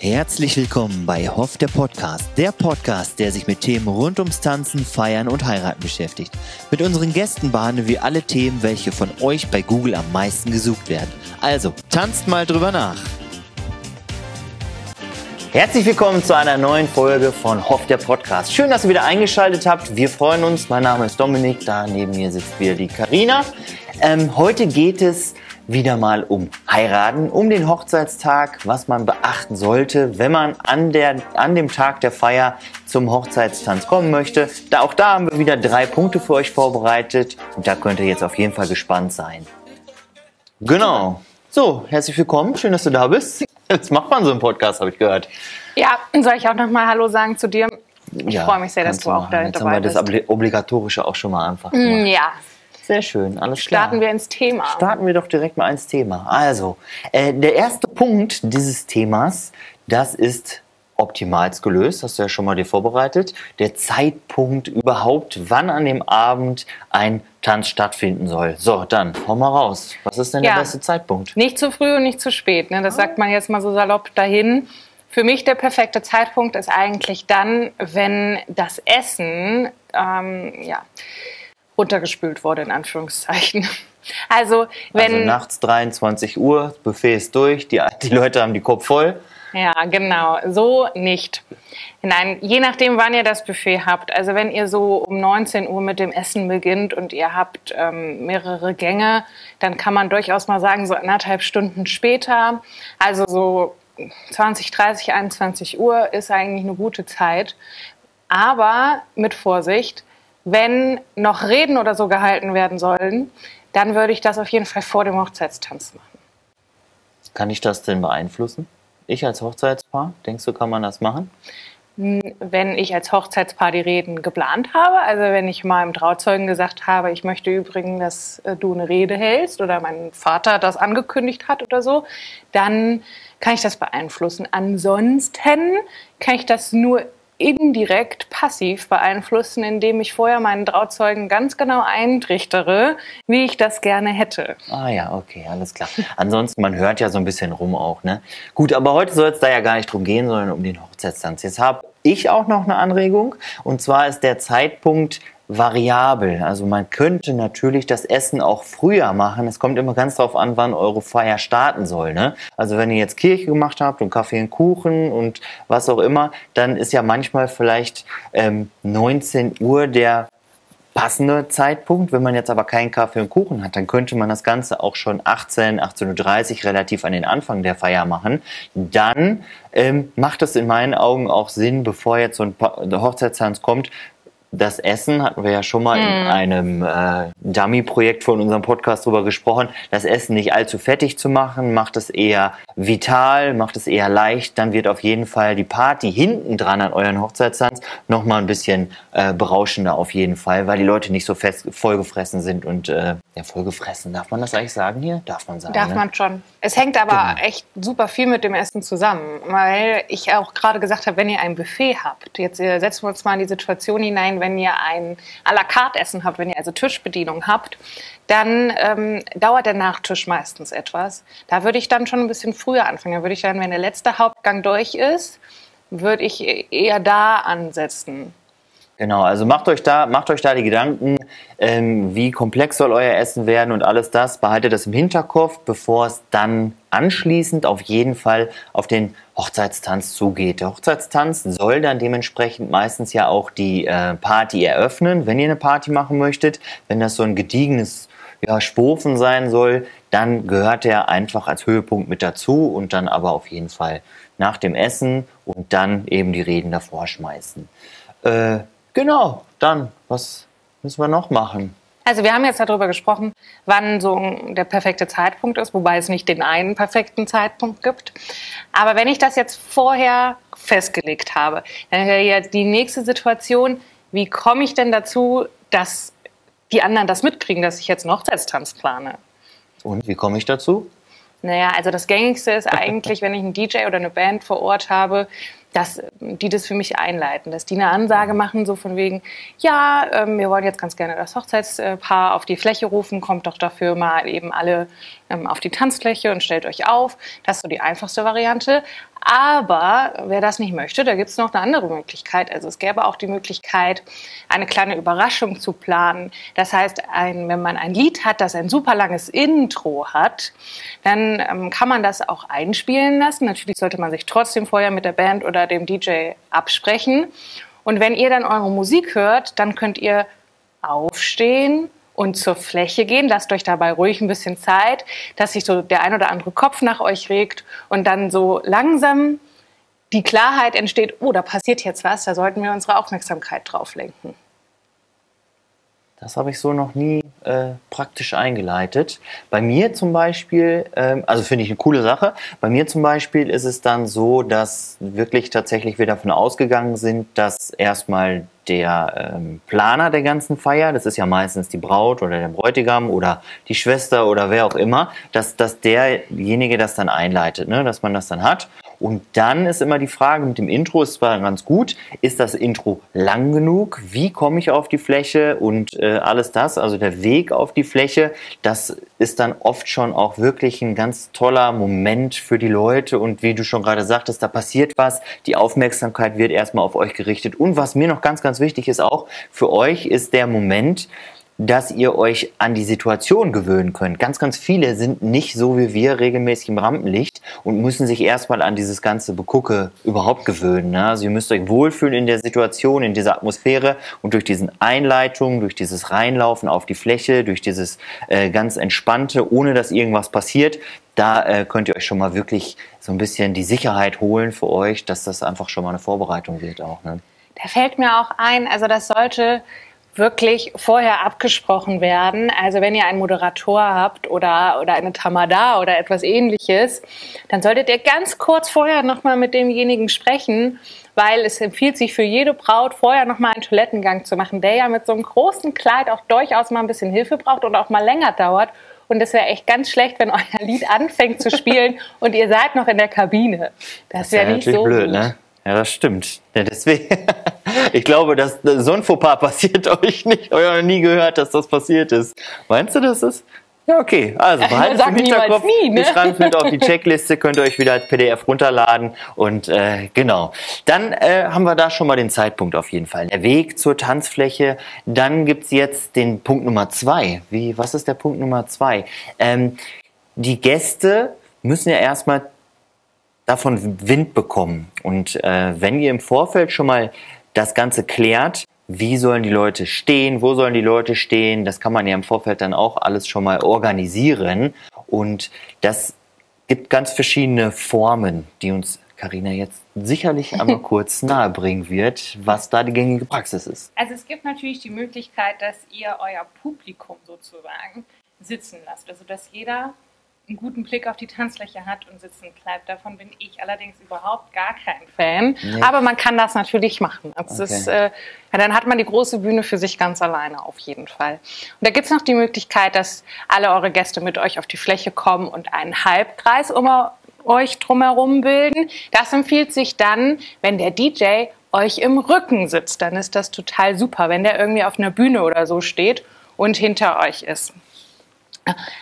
Herzlich willkommen bei Hoff der Podcast, der Podcast, der sich mit Themen rund ums Tanzen, Feiern und Heiraten beschäftigt. Mit unseren Gästen behandeln wir alle Themen, welche von euch bei Google am meisten gesucht werden. Also, tanzt mal drüber nach. Herzlich willkommen zu einer neuen Folge von Hoff der Podcast. Schön, dass ihr wieder eingeschaltet habt. Wir freuen uns. Mein Name ist Dominik, da neben mir sitzt wieder die Karina. Ähm, heute geht es wieder mal um Heiraten, um den Hochzeitstag, was man beachten sollte, wenn man an, der, an dem Tag der Feier zum Hochzeitstanz kommen möchte. Da, auch da haben wir wieder drei Punkte für euch vorbereitet und da könnt ihr jetzt auf jeden Fall gespannt sein. Genau. So, herzlich willkommen. Schön, dass du da bist. Jetzt macht man so einen Podcast, habe ich gehört. Ja, soll ich auch nochmal Hallo sagen zu dir? Ich ja, freue mich sehr, dass du auch da Jetzt haben wir das Obligatorische auch schon mal einfach gemacht. Ja, sehr schön, alles klar. Starten wir ins Thema. Starten wir doch direkt mal ins Thema. Also, äh, der erste Punkt dieses Themas, das ist optimals gelöst, hast du ja schon mal dir vorbereitet. Der Zeitpunkt überhaupt, wann an dem Abend ein Tanz stattfinden soll. So, dann hau mal raus. Was ist denn ja, der beste Zeitpunkt? Nicht zu früh und nicht zu spät. Ne? Das sagt man jetzt mal so salopp dahin. Für mich der perfekte Zeitpunkt ist eigentlich dann, wenn das Essen ähm, ja, runtergespült wurde, in Anführungszeichen. Also, wenn. Also nachts 23 Uhr, Buffet ist durch, die, die Leute haben die Kopf voll. Ja, genau. So nicht. Nein, je nachdem, wann ihr das Buffet habt. Also wenn ihr so um 19 Uhr mit dem Essen beginnt und ihr habt ähm, mehrere Gänge, dann kann man durchaus mal sagen, so anderthalb Stunden später, also so 20, 30, 21 Uhr ist eigentlich eine gute Zeit. Aber mit Vorsicht, wenn noch Reden oder so gehalten werden sollen, dann würde ich das auf jeden Fall vor dem Hochzeitstanz machen. Kann ich das denn beeinflussen? Ich als Hochzeitspaar, denkst du, kann man das machen? Hm, wenn ich als Hochzeitspaar die Reden geplant habe, also wenn ich meinem Trauzeugen gesagt habe, ich möchte übrigens, dass äh, du eine Rede hältst oder mein Vater das angekündigt hat oder so, dann kann ich das beeinflussen. Ansonsten kann ich das nur indirekt passiv beeinflussen, indem ich vorher meinen Trauzeugen ganz genau eintrichtere, wie ich das gerne hätte. Ah ja, okay, alles klar. Ansonsten, man hört ja so ein bisschen rum auch, ne? Gut, aber heute soll es da ja gar nicht drum gehen, sondern um den Hochzeitstanz. Jetzt habe ich auch noch eine Anregung und zwar ist der Zeitpunkt variabel. Also man könnte natürlich das Essen auch früher machen. Es kommt immer ganz darauf an, wann eure Feier starten soll. Ne? Also wenn ihr jetzt Kirche gemacht habt und Kaffee und Kuchen und was auch immer, dann ist ja manchmal vielleicht ähm, 19 Uhr der passende Zeitpunkt. Wenn man jetzt aber keinen Kaffee und Kuchen hat, dann könnte man das Ganze auch schon 18, 18.30 Uhr relativ an den Anfang der Feier machen. Dann ähm, macht es in meinen Augen auch Sinn, bevor jetzt so ein Hochzeitstanz kommt, das Essen hatten wir ja schon mal mhm. in einem äh, Dummy-Projekt von unserem Podcast drüber gesprochen. Das Essen nicht allzu fettig zu machen, macht es eher vital, macht es eher leicht. Dann wird auf jeden Fall die Party hinten dran an euren Hochzeitstanz noch mal ein bisschen äh, berauschender auf jeden Fall, weil die Leute nicht so fest vollgefressen sind und äh, ja vollgefressen. Darf man das eigentlich sagen hier? Darf man sagen? Darf ne? man schon. Es hängt aber genau. echt super viel mit dem Essen zusammen, weil ich auch gerade gesagt habe, wenn ihr ein Buffet habt, jetzt äh, setzen wir uns mal in die Situation hinein wenn ihr ein à la carte Essen habt, wenn ihr also Tischbedienung habt, dann ähm, dauert der Nachtisch meistens etwas. Da würde ich dann schon ein bisschen früher anfangen. Da würde ich dann, wenn der letzte Hauptgang durch ist, würde ich eher da ansetzen. Genau, also macht euch da, macht euch da die Gedanken, ähm, wie komplex soll euer Essen werden und alles das. Behaltet das im Hinterkopf, bevor es dann anschließend auf jeden Fall auf den Hochzeitstanz zugeht. Der Hochzeitstanz soll dann dementsprechend meistens ja auch die äh, Party eröffnen, wenn ihr eine Party machen möchtet. Wenn das so ein gediegenes ja, Spofen sein soll, dann gehört er einfach als Höhepunkt mit dazu und dann aber auf jeden Fall nach dem Essen und dann eben die Reden davor schmeißen. Äh, Genau, dann, was müssen wir noch machen? Also wir haben jetzt darüber gesprochen, wann so der perfekte Zeitpunkt ist, wobei es nicht den einen perfekten Zeitpunkt gibt. Aber wenn ich das jetzt vorher festgelegt habe, dann wäre ja die nächste Situation, wie komme ich denn dazu, dass die anderen das mitkriegen, dass ich jetzt einen Hochzeitstanz plane? Und wie komme ich dazu? Naja, also das Gängigste ist eigentlich, wenn ich einen DJ oder eine Band vor Ort habe, dass die das für mich einleiten, dass die eine Ansage machen, so von wegen, ja, ähm, wir wollen jetzt ganz gerne das Hochzeitspaar auf die Fläche rufen, kommt doch dafür mal eben alle ähm, auf die Tanzfläche und stellt euch auf. Das ist so die einfachste Variante. Aber wer das nicht möchte, da gibt es noch eine andere Möglichkeit. Also es gäbe auch die Möglichkeit, eine kleine Überraschung zu planen. Das heißt, ein, wenn man ein Lied hat, das ein super langes Intro hat, dann ähm, kann man das auch einspielen lassen. Natürlich sollte man sich trotzdem vorher mit der Band oder dem DJ absprechen. Und wenn ihr dann eure Musik hört, dann könnt ihr aufstehen und zur Fläche gehen. Lasst euch dabei ruhig ein bisschen Zeit, dass sich so der ein oder andere Kopf nach euch regt und dann so langsam die Klarheit entsteht, oh, da passiert jetzt was, da sollten wir unsere Aufmerksamkeit drauf lenken. Das habe ich so noch nie äh, praktisch eingeleitet. Bei mir zum Beispiel, ähm, also finde ich eine coole Sache, bei mir zum Beispiel ist es dann so, dass wirklich tatsächlich wir davon ausgegangen sind, dass erstmal der ähm, Planer der ganzen Feier, das ist ja meistens die Braut oder der Bräutigam oder die Schwester oder wer auch immer, dass, dass derjenige das dann einleitet, ne? dass man das dann hat. Und dann ist immer die Frage mit dem Intro, ist zwar ganz gut, ist das Intro lang genug? Wie komme ich auf die Fläche und äh, alles das? Also der Weg auf die Fläche, das ist dann oft schon auch wirklich ein ganz toller Moment für die Leute. Und wie du schon gerade sagtest, da passiert was, die Aufmerksamkeit wird erstmal auf euch gerichtet. Und was mir noch ganz, ganz wichtig ist auch, für euch ist der Moment, dass ihr euch an die Situation gewöhnen könnt. Ganz, ganz viele sind nicht so wie wir regelmäßig im Rampenlicht und müssen sich erstmal an dieses ganze Begucke überhaupt gewöhnen. Ne? Also ihr müsst euch wohlfühlen in der Situation, in dieser Atmosphäre und durch diesen Einleitungen, durch dieses Reinlaufen auf die Fläche, durch dieses äh, ganz entspannte, ohne dass irgendwas passiert, da äh, könnt ihr euch schon mal wirklich so ein bisschen die Sicherheit holen für euch, dass das einfach schon mal eine Vorbereitung wird auch. Ne? Da fällt mir auch ein, also das sollte wirklich vorher abgesprochen werden. Also wenn ihr einen Moderator habt oder, oder eine Tamada oder etwas ähnliches, dann solltet ihr ganz kurz vorher nochmal mit demjenigen sprechen, weil es empfiehlt sich für jede Braut vorher nochmal einen Toilettengang zu machen, der ja mit so einem großen Kleid auch durchaus mal ein bisschen Hilfe braucht und auch mal länger dauert. Und es wäre echt ganz schlecht, wenn euer Lied anfängt zu spielen und ihr seid noch in der Kabine. Das, wäre nicht so blöd, gut. Ne? Ja, das stimmt. Ja, deswegen, ich glaube, dass so ein Fauxpas passiert euch nicht. Ich habe noch nie gehört, dass das passiert ist. Meinst du, das ist? Ja, okay. Also behaltet es im Hinterkopf. Nie, ne? Wir schreiben es mit auf die Checkliste, könnt ihr euch wieder als PDF runterladen. Und äh, genau. Dann äh, haben wir da schon mal den Zeitpunkt auf jeden Fall. Der Weg zur Tanzfläche. Dann gibt's jetzt den Punkt Nummer zwei. Wie, was ist der Punkt Nummer zwei? Ähm, die Gäste müssen ja erstmal davon Wind bekommen. Und äh, wenn ihr im Vorfeld schon mal das Ganze klärt, wie sollen die Leute stehen, wo sollen die Leute stehen, das kann man ja im Vorfeld dann auch alles schon mal organisieren. Und das gibt ganz verschiedene Formen, die uns Karina jetzt sicherlich einmal kurz nahebringen wird, was da die gängige Praxis ist. Also es gibt natürlich die Möglichkeit, dass ihr euer Publikum sozusagen sitzen lasst. Also dass jeder einen guten Blick auf die Tanzfläche hat und sitzen bleibt. Davon bin ich allerdings überhaupt gar kein Fan. Nee. Aber man kann das natürlich machen. Okay. Ist, äh, ja, dann hat man die große Bühne für sich ganz alleine auf jeden Fall. Und da gibt es noch die Möglichkeit, dass alle eure Gäste mit euch auf die Fläche kommen und einen Halbkreis um euch drumherum bilden. Das empfiehlt sich dann, wenn der DJ euch im Rücken sitzt. Dann ist das total super, wenn der irgendwie auf einer Bühne oder so steht und hinter euch ist.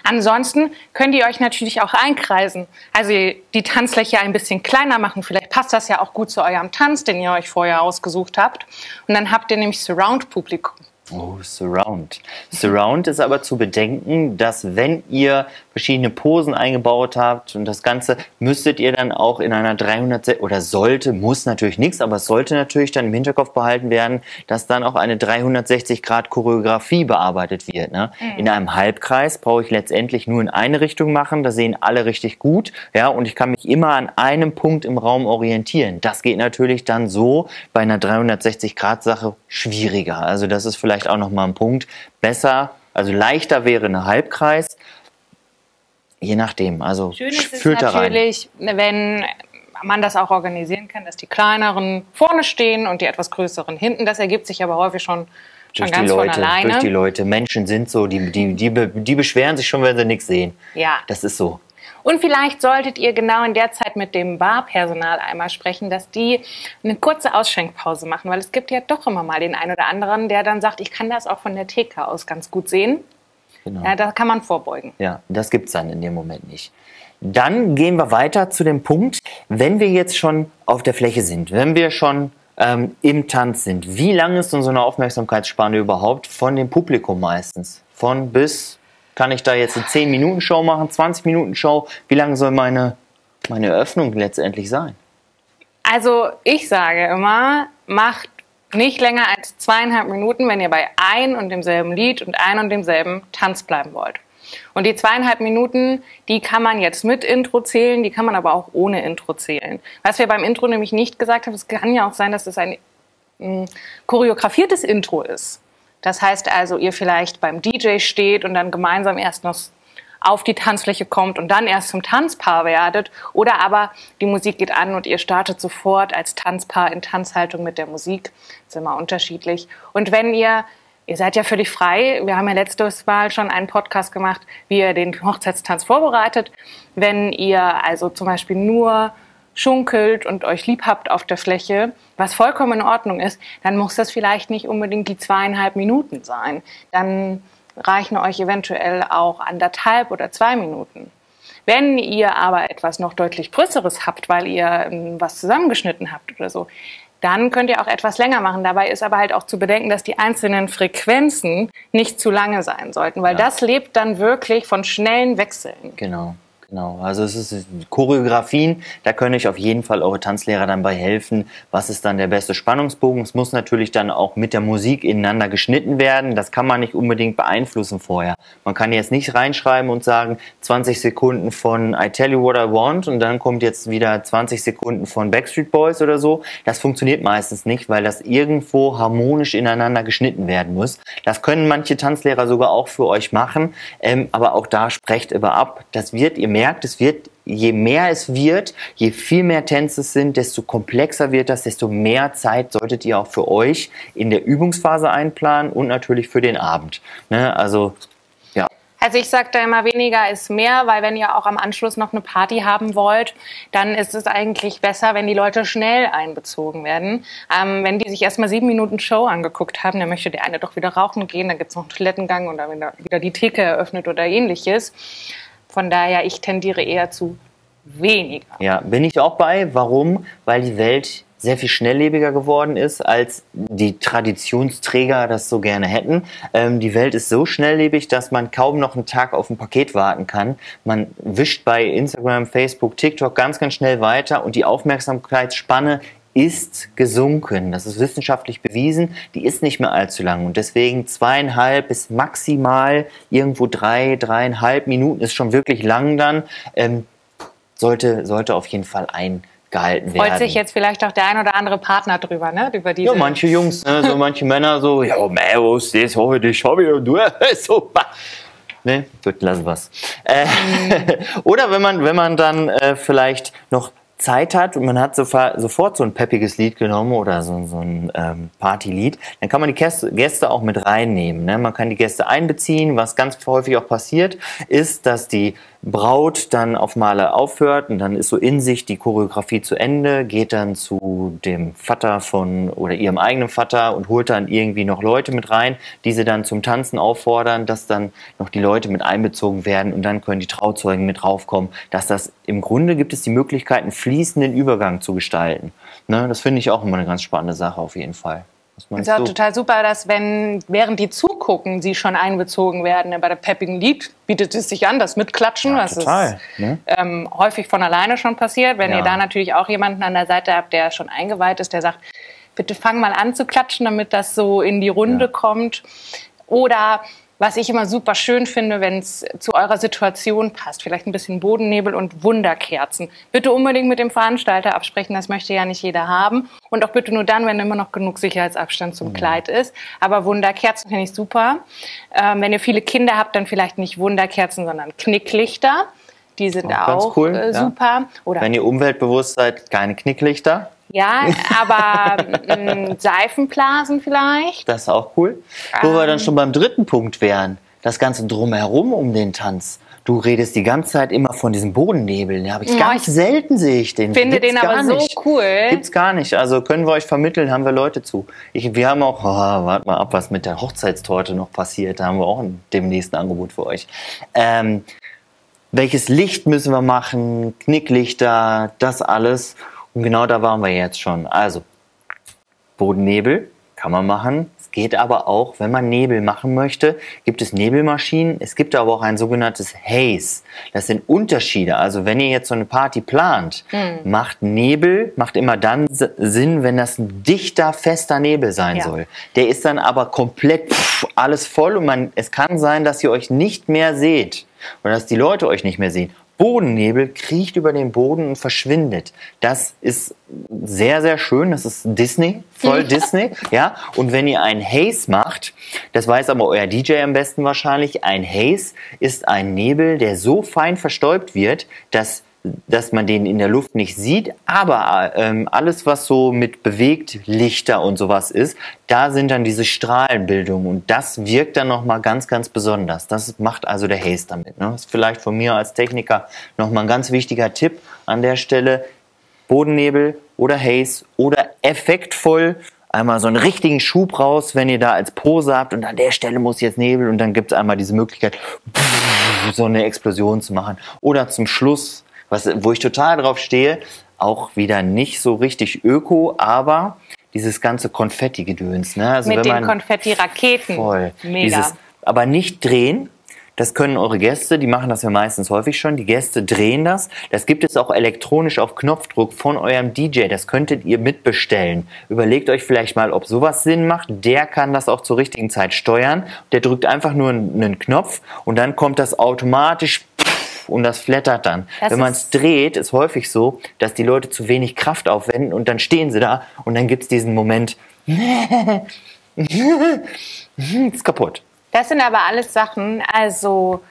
Ansonsten könnt ihr euch natürlich auch einkreisen. Also die Tanzfläche ein bisschen kleiner machen. Vielleicht passt das ja auch gut zu eurem Tanz, den ihr euch vorher ausgesucht habt. Und dann habt ihr nämlich Surround-Publikum. Oh, Surround. Surround ist aber zu bedenken, dass wenn ihr verschiedene Posen eingebaut habt und das Ganze müsstet ihr dann auch in einer 300 oder sollte, muss natürlich nichts, aber es sollte natürlich dann im Hinterkopf behalten werden, dass dann auch eine 360 Grad Choreografie bearbeitet wird. Ne? Mhm. In einem Halbkreis brauche ich letztendlich nur in eine Richtung machen, da sehen alle richtig gut, ja, und ich kann mich immer an einem Punkt im Raum orientieren. Das geht natürlich dann so bei einer 360 Grad Sache schwieriger. Also das ist vielleicht auch nochmal ein Punkt. Besser, also leichter wäre eine Halbkreis, Je nachdem. Also Schön ist es natürlich, rein. wenn man das auch organisieren kann, dass die kleineren vorne stehen und die etwas größeren hinten. Das ergibt sich aber häufig schon, schon ganz Leute. Durch die Leute. Menschen sind so, die, die, die, die beschweren sich schon, wenn sie nichts sehen. Ja. Das ist so. Und vielleicht solltet ihr genau in der Zeit mit dem Barpersonal einmal sprechen, dass die eine kurze Ausschenkpause machen, weil es gibt ja doch immer mal den einen oder anderen, der dann sagt, ich kann das auch von der Theke aus ganz gut sehen. Genau. Ja, da kann man vorbeugen. Ja, das gibt es dann in dem Moment nicht. Dann gehen wir weiter zu dem Punkt, wenn wir jetzt schon auf der Fläche sind, wenn wir schon ähm, im Tanz sind, wie lang ist denn so eine Aufmerksamkeitsspanne überhaupt von dem Publikum meistens? Von bis, kann ich da jetzt eine 10-Minuten-Show machen, 20-Minuten-Show? Wie lang soll meine, meine Eröffnung letztendlich sein? Also ich sage immer, macht nicht länger als zweieinhalb Minuten, wenn ihr bei ein und demselben Lied und ein und demselben Tanz bleiben wollt. Und die zweieinhalb Minuten, die kann man jetzt mit Intro zählen, die kann man aber auch ohne Intro zählen. Was wir beim Intro nämlich nicht gesagt haben, es kann ja auch sein, dass es ein mm, choreografiertes Intro ist. Das heißt also, ihr vielleicht beim DJ steht und dann gemeinsam erst noch auf die Tanzfläche kommt und dann erst zum Tanzpaar werdet. Oder aber die Musik geht an und ihr startet sofort als Tanzpaar in Tanzhaltung mit der Musik. Das ist immer unterschiedlich. Und wenn ihr Ihr seid ja völlig frei. Wir haben ja letztes Mal schon einen Podcast gemacht, wie ihr den Hochzeitstanz vorbereitet. Wenn ihr also zum Beispiel nur schunkelt und euch lieb habt auf der Fläche, was vollkommen in Ordnung ist, dann muss das vielleicht nicht unbedingt die zweieinhalb Minuten sein. Dann reichen euch eventuell auch anderthalb oder zwei Minuten. Wenn ihr aber etwas noch deutlich Größeres habt, weil ihr ähm, was zusammengeschnitten habt oder so, dann könnt ihr auch etwas länger machen. Dabei ist aber halt auch zu bedenken, dass die einzelnen Frequenzen nicht zu lange sein sollten, weil ja. das lebt dann wirklich von schnellen Wechseln. Genau. Genau, also es ist Choreografien, da können euch auf jeden Fall eure Tanzlehrer dann bei helfen. Was ist dann der beste Spannungsbogen? Es muss natürlich dann auch mit der Musik ineinander geschnitten werden. Das kann man nicht unbedingt beeinflussen vorher. Man kann jetzt nicht reinschreiben und sagen 20 Sekunden von I Tell You What I Want und dann kommt jetzt wieder 20 Sekunden von Backstreet Boys oder so. Das funktioniert meistens nicht, weil das irgendwo harmonisch ineinander geschnitten werden muss. Das können manche Tanzlehrer sogar auch für euch machen, ähm, aber auch da sprecht über ab. Das wird ihr merkt, es wird, je mehr es wird, je viel mehr Tänze es sind, desto komplexer wird das, desto mehr Zeit solltet ihr auch für euch in der Übungsphase einplanen und natürlich für den Abend. Ne? Also ja. Also ich sage da immer, weniger ist mehr, weil wenn ihr auch am Anschluss noch eine Party haben wollt, dann ist es eigentlich besser, wenn die Leute schnell einbezogen werden. Ähm, wenn die sich erstmal sieben Minuten Show angeguckt haben, dann möchte der eine doch wieder rauchen gehen, dann gibt es noch einen Toilettengang dann wieder die Theke eröffnet oder ähnliches. Von daher, ich tendiere eher zu weniger. Ja, bin ich auch bei. Warum? Weil die Welt sehr viel schnelllebiger geworden ist, als die Traditionsträger das so gerne hätten. Ähm, die Welt ist so schnelllebig, dass man kaum noch einen Tag auf ein Paket warten kann. Man wischt bei Instagram, Facebook, TikTok ganz, ganz schnell weiter und die Aufmerksamkeitsspanne ist gesunken. Das ist wissenschaftlich bewiesen. Die ist nicht mehr allzu lang. Und deswegen zweieinhalb bis maximal irgendwo drei, dreieinhalb Minuten ist schon wirklich lang dann. Ähm, sollte, sollte auf jeden Fall eingehalten werden. Freut sich jetzt vielleicht auch der ein oder andere Partner drüber, ne? Über diese ja, manche Jungs, ne? so manche Männer so, ja, was ist heute Hobby und du, super. Ne, gut, lassen wir's. Äh, mhm. oder wenn man, wenn man dann äh, vielleicht noch Zeit hat und man hat sofort so ein peppiges Lied genommen oder so, so ein ähm, Partylied, dann kann man die Gäste auch mit reinnehmen. Ne? Man kann die Gäste einbeziehen. Was ganz häufig auch passiert, ist, dass die Braut dann auf Male aufhört und dann ist so in sich die Choreografie zu Ende, geht dann zu dem Vater von oder ihrem eigenen Vater und holt dann irgendwie noch Leute mit rein, die sie dann zum Tanzen auffordern, dass dann noch die Leute mit einbezogen werden und dann können die Trauzeugen mit draufkommen, dass das im Grunde gibt es die Möglichkeit, einen fließenden Übergang zu gestalten. Ne, das finde ich auch immer eine ganz spannende Sache auf jeden Fall. Es ist ja total super, dass wenn während die zugucken, sie schon einbezogen werden. Bei der peppigen Lied bietet es sich an, das Mitklatschen, ja, was total, ist ne? ähm, häufig von alleine schon passiert. Wenn ja. ihr da natürlich auch jemanden an der Seite habt, der schon eingeweiht ist, der sagt, bitte fang mal an zu klatschen, damit das so in die Runde ja. kommt. Oder was ich immer super schön finde, wenn es zu eurer Situation passt. Vielleicht ein bisschen Bodennebel und Wunderkerzen. Bitte unbedingt mit dem Veranstalter absprechen, das möchte ja nicht jeder haben. Und auch bitte nur dann, wenn immer noch genug Sicherheitsabstand zum mhm. Kleid ist. Aber Wunderkerzen finde ich super. Ähm, wenn ihr viele Kinder habt, dann vielleicht nicht Wunderkerzen, sondern Knicklichter. Die sind auch, auch cool, äh, super. Ja. Oder wenn ihr umweltbewusst seid, keine Knicklichter. Ja, aber mh, Seifenblasen vielleicht. Das ist auch cool. Wo wir dann ähm. schon beim dritten Punkt wären, das Ganze drumherum um den Tanz. Du redest die ganze Zeit immer von diesem Bodennebel. Den habe ich Ja, ganz ich selten sehe ich den. finde Gibt's den aber gar so nicht. cool. Gibt's gar nicht. Also können wir euch vermitteln, haben wir Leute zu. Ich, wir haben auch, oh, warte mal ab, was mit der Hochzeitstorte noch passiert. Da haben wir auch ein, demnächst ein Angebot für euch. Ähm, welches Licht müssen wir machen? Knicklichter, das alles. Und genau da waren wir jetzt schon. Also Bodennebel kann man machen. Es geht aber auch, wenn man Nebel machen möchte, gibt es Nebelmaschinen. Es gibt aber auch ein sogenanntes Haze. Das sind Unterschiede. Also wenn ihr jetzt so eine Party plant, macht Nebel, macht immer dann Sinn, wenn das ein dichter, fester Nebel sein Ja. soll. Der ist dann aber komplett pff, alles voll und man, es kann sein, dass ihr euch nicht mehr seht oder dass die Leute euch nicht mehr sehen. Bodennebel kriecht über den Boden und verschwindet. Das ist sehr, sehr schön. Das ist Disney, voll Disney. Ja. Und wenn ihr ein Haze macht, das weiß aber euer DJ am besten wahrscheinlich, ein Haze ist ein Nebel, der so fein verstäubt wird, dass dass man den in der Luft nicht sieht, aber ähm, alles, was so mit bewegt Lichter und sowas ist, da sind dann diese Strahlenbildungen und das wirkt dann nochmal ganz, ganz besonders. Das macht also der Haze damit. Ne? Das ist vielleicht von mir als Techniker nochmal ein ganz wichtiger Tipp an der Stelle. Bodennebel oder Haze oder effektvoll einmal so einen richtigen Schub raus, wenn ihr da als Pose habt und an der Stelle muss jetzt Nebel und dann gibt es einmal diese Möglichkeit, so eine Explosion zu machen. Oder zum Schluss, was, wo ich total drauf stehe, auch wieder nicht so richtig öko, aber dieses ganze Konfetti-Gedöns. Ne? Also Mit den Konfetti-Raketen. voll Mega. dieses, aber nicht drehen. Das können eure Gäste, die machen das ja meistens häufig schon. Die Gäste drehen das. Das gibt es auch elektronisch auf Knopfdruck von eurem DJ. Das könntet ihr mitbestellen. Überlegt euch vielleicht mal, ob sowas Sinn macht. Der kann das auch zur richtigen Zeit steuern. Der drückt einfach nur einen Knopf und dann kommt das automatisch und das flattert dann. Das Wenn man es dreht, ist häufig so, dass die Leute zu wenig Kraft aufwenden und dann stehen sie da und dann gibt es diesen Moment, ist kaputt. Das sind aber alles Sachen, also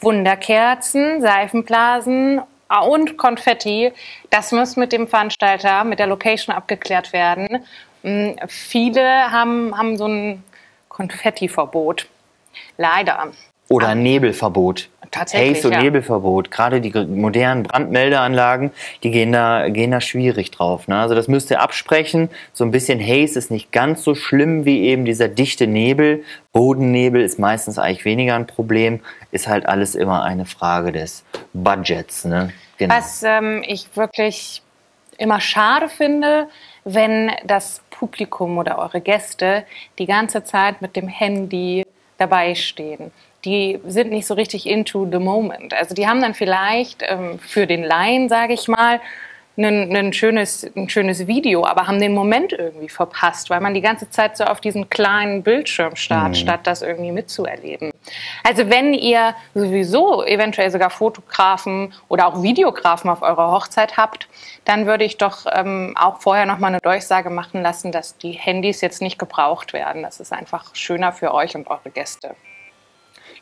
Wunderkerzen, Seifenblasen und Konfetti. Das muss mit dem Veranstalter, mit der Location abgeklärt werden. Mm, Viele haben, haben so ein Konfettiverbot. Leider. Oder ein Nebelverbot. Tatsächlich, Haze- und ja. Nebelverbot. Gerade die modernen Brandmeldeanlagen, die gehen da, gehen da schwierig drauf. Ne? Also das müsst ihr absprechen. So ein bisschen Haze ist nicht ganz so schlimm wie eben dieser dichte Nebel. Bodennebel ist meistens eigentlich weniger ein Problem. Ist halt alles immer eine Frage des Budgets. Ne? Genau. Was ähm, ich wirklich immer schade finde, wenn das Publikum oder eure Gäste die ganze Zeit mit dem Handy dabei stehen. Die sind nicht so richtig into the moment. Also die haben dann vielleicht ähm, für den Laien, sage ich mal, ein, schönes, ein schönes Video, aber haben den Moment irgendwie verpasst, weil man die ganze Zeit so auf diesen kleinen Bildschirm starrt, statt das irgendwie mitzuerleben. Also wenn ihr sowieso eventuell sogar Fotografen oder auch Videografen auf eurer Hochzeit habt, dann würde ich doch ähm, auch vorher noch mal eine Durchsage machen lassen, dass die Handys jetzt nicht gebraucht werden. Das ist einfach schöner für euch und eure Gäste.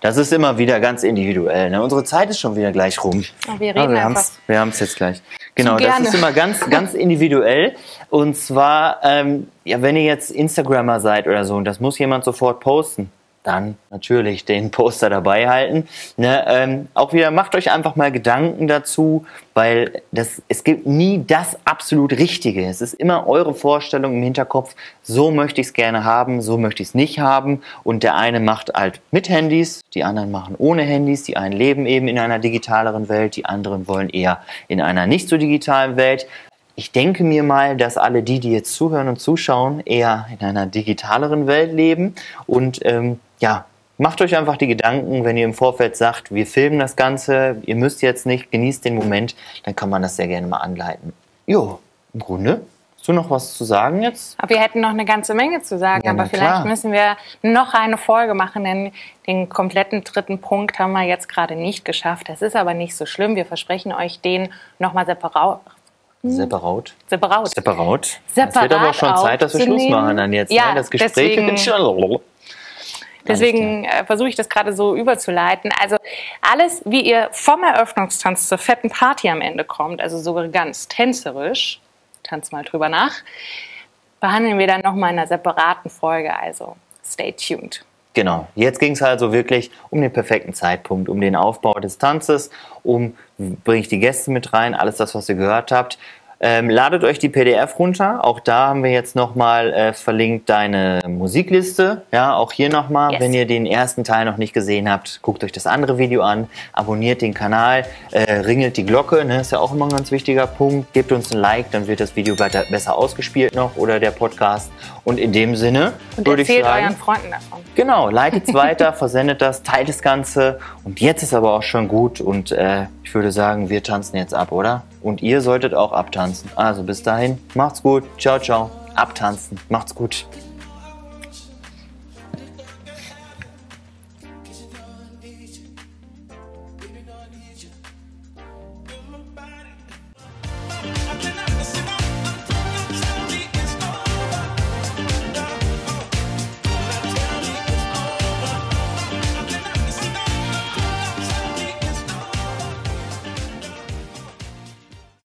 Das ist immer wieder ganz individuell. Ne? Unsere Zeit ist schon wieder gleich rum. Ja, wir reden wir einfach. haben's- Wir haben es jetzt gleich. Genau, das gerne. ist immer ganz, ganz individuell. Und zwar, ähm, ja, wenn ihr jetzt Instagrammer seid oder so und das muss jemand sofort posten, dann natürlich den Poster dabei halten. Ne, ähm, auch wieder macht euch einfach mal Gedanken dazu, weil das, es gibt nie das absolut Richtige. Es ist immer eure Vorstellung im Hinterkopf, so möchte ich es gerne haben, so möchte ich es nicht haben. Und der eine macht halt mit Handys, die anderen machen ohne Handys, die einen leben eben in einer digitaleren Welt, die anderen wollen eher in einer nicht so digitalen Welt. Ich denke mir mal, dass alle die, die jetzt zuhören und zuschauen, eher in einer digitaleren Welt leben. Und ähm, ja, macht euch einfach die Gedanken, wenn ihr im Vorfeld sagt, wir filmen das Ganze, ihr müsst jetzt nicht, genießt den Moment, dann kann man das sehr gerne mal anleiten. Jo, im Grunde. Hast du noch was zu sagen jetzt? Aber wir hätten noch eine ganze Menge zu sagen, Ja, aber vielleicht klar. müssen wir noch eine Folge machen, denn den kompletten dritten Punkt haben wir jetzt gerade nicht geschafft. Das ist aber nicht so schlimm. Wir versprechen euch den nochmal separat. Separat. Separat. Separat. Es Separat wird aber auch schon Zeit, dass wir Schluss machen dann jetzt. Ja, ne? Das Gespräch deswegen-. Deswegen äh, versuche ich das gerade so überzuleiten. Also alles, wie ihr vom Eröffnungstanz zur fetten Party am Ende kommt, also sogar ganz tänzerisch, tanz mal drüber nach, behandeln wir dann nochmal in einer separaten Folge. Also stay tuned. Genau. Jetzt ging es also wirklich um den perfekten Zeitpunkt, um den Aufbau des Tanzes, um bringe ich die Gäste mit rein, alles das, was ihr gehört habt. Ähm, ladet euch die PDF runter. Auch da haben wir jetzt nochmal äh, verlinkt deine Musikliste. Ja, auch hier nochmal, yes. wenn ihr den ersten Teil noch nicht gesehen habt, guckt euch das andere Video an, abonniert den Kanal, äh, ringelt die Glocke, ne, ist ja auch immer ein ganz wichtiger Punkt. Gebt uns ein Like, dann wird das Video weiter, besser ausgespielt noch oder der Podcast. Und in dem Sinne würde ich sagen, euren Freunden davon. Genau, leitet es weiter, versendet das, teilt das Ganze. Und jetzt ist aber auch schon gut und äh, ich würde sagen, wir tanzen jetzt ab, oder? Und ihr solltet auch abtanzen. Also bis dahin, macht's gut. Ciao, ciao. Abtanzen. Macht's gut.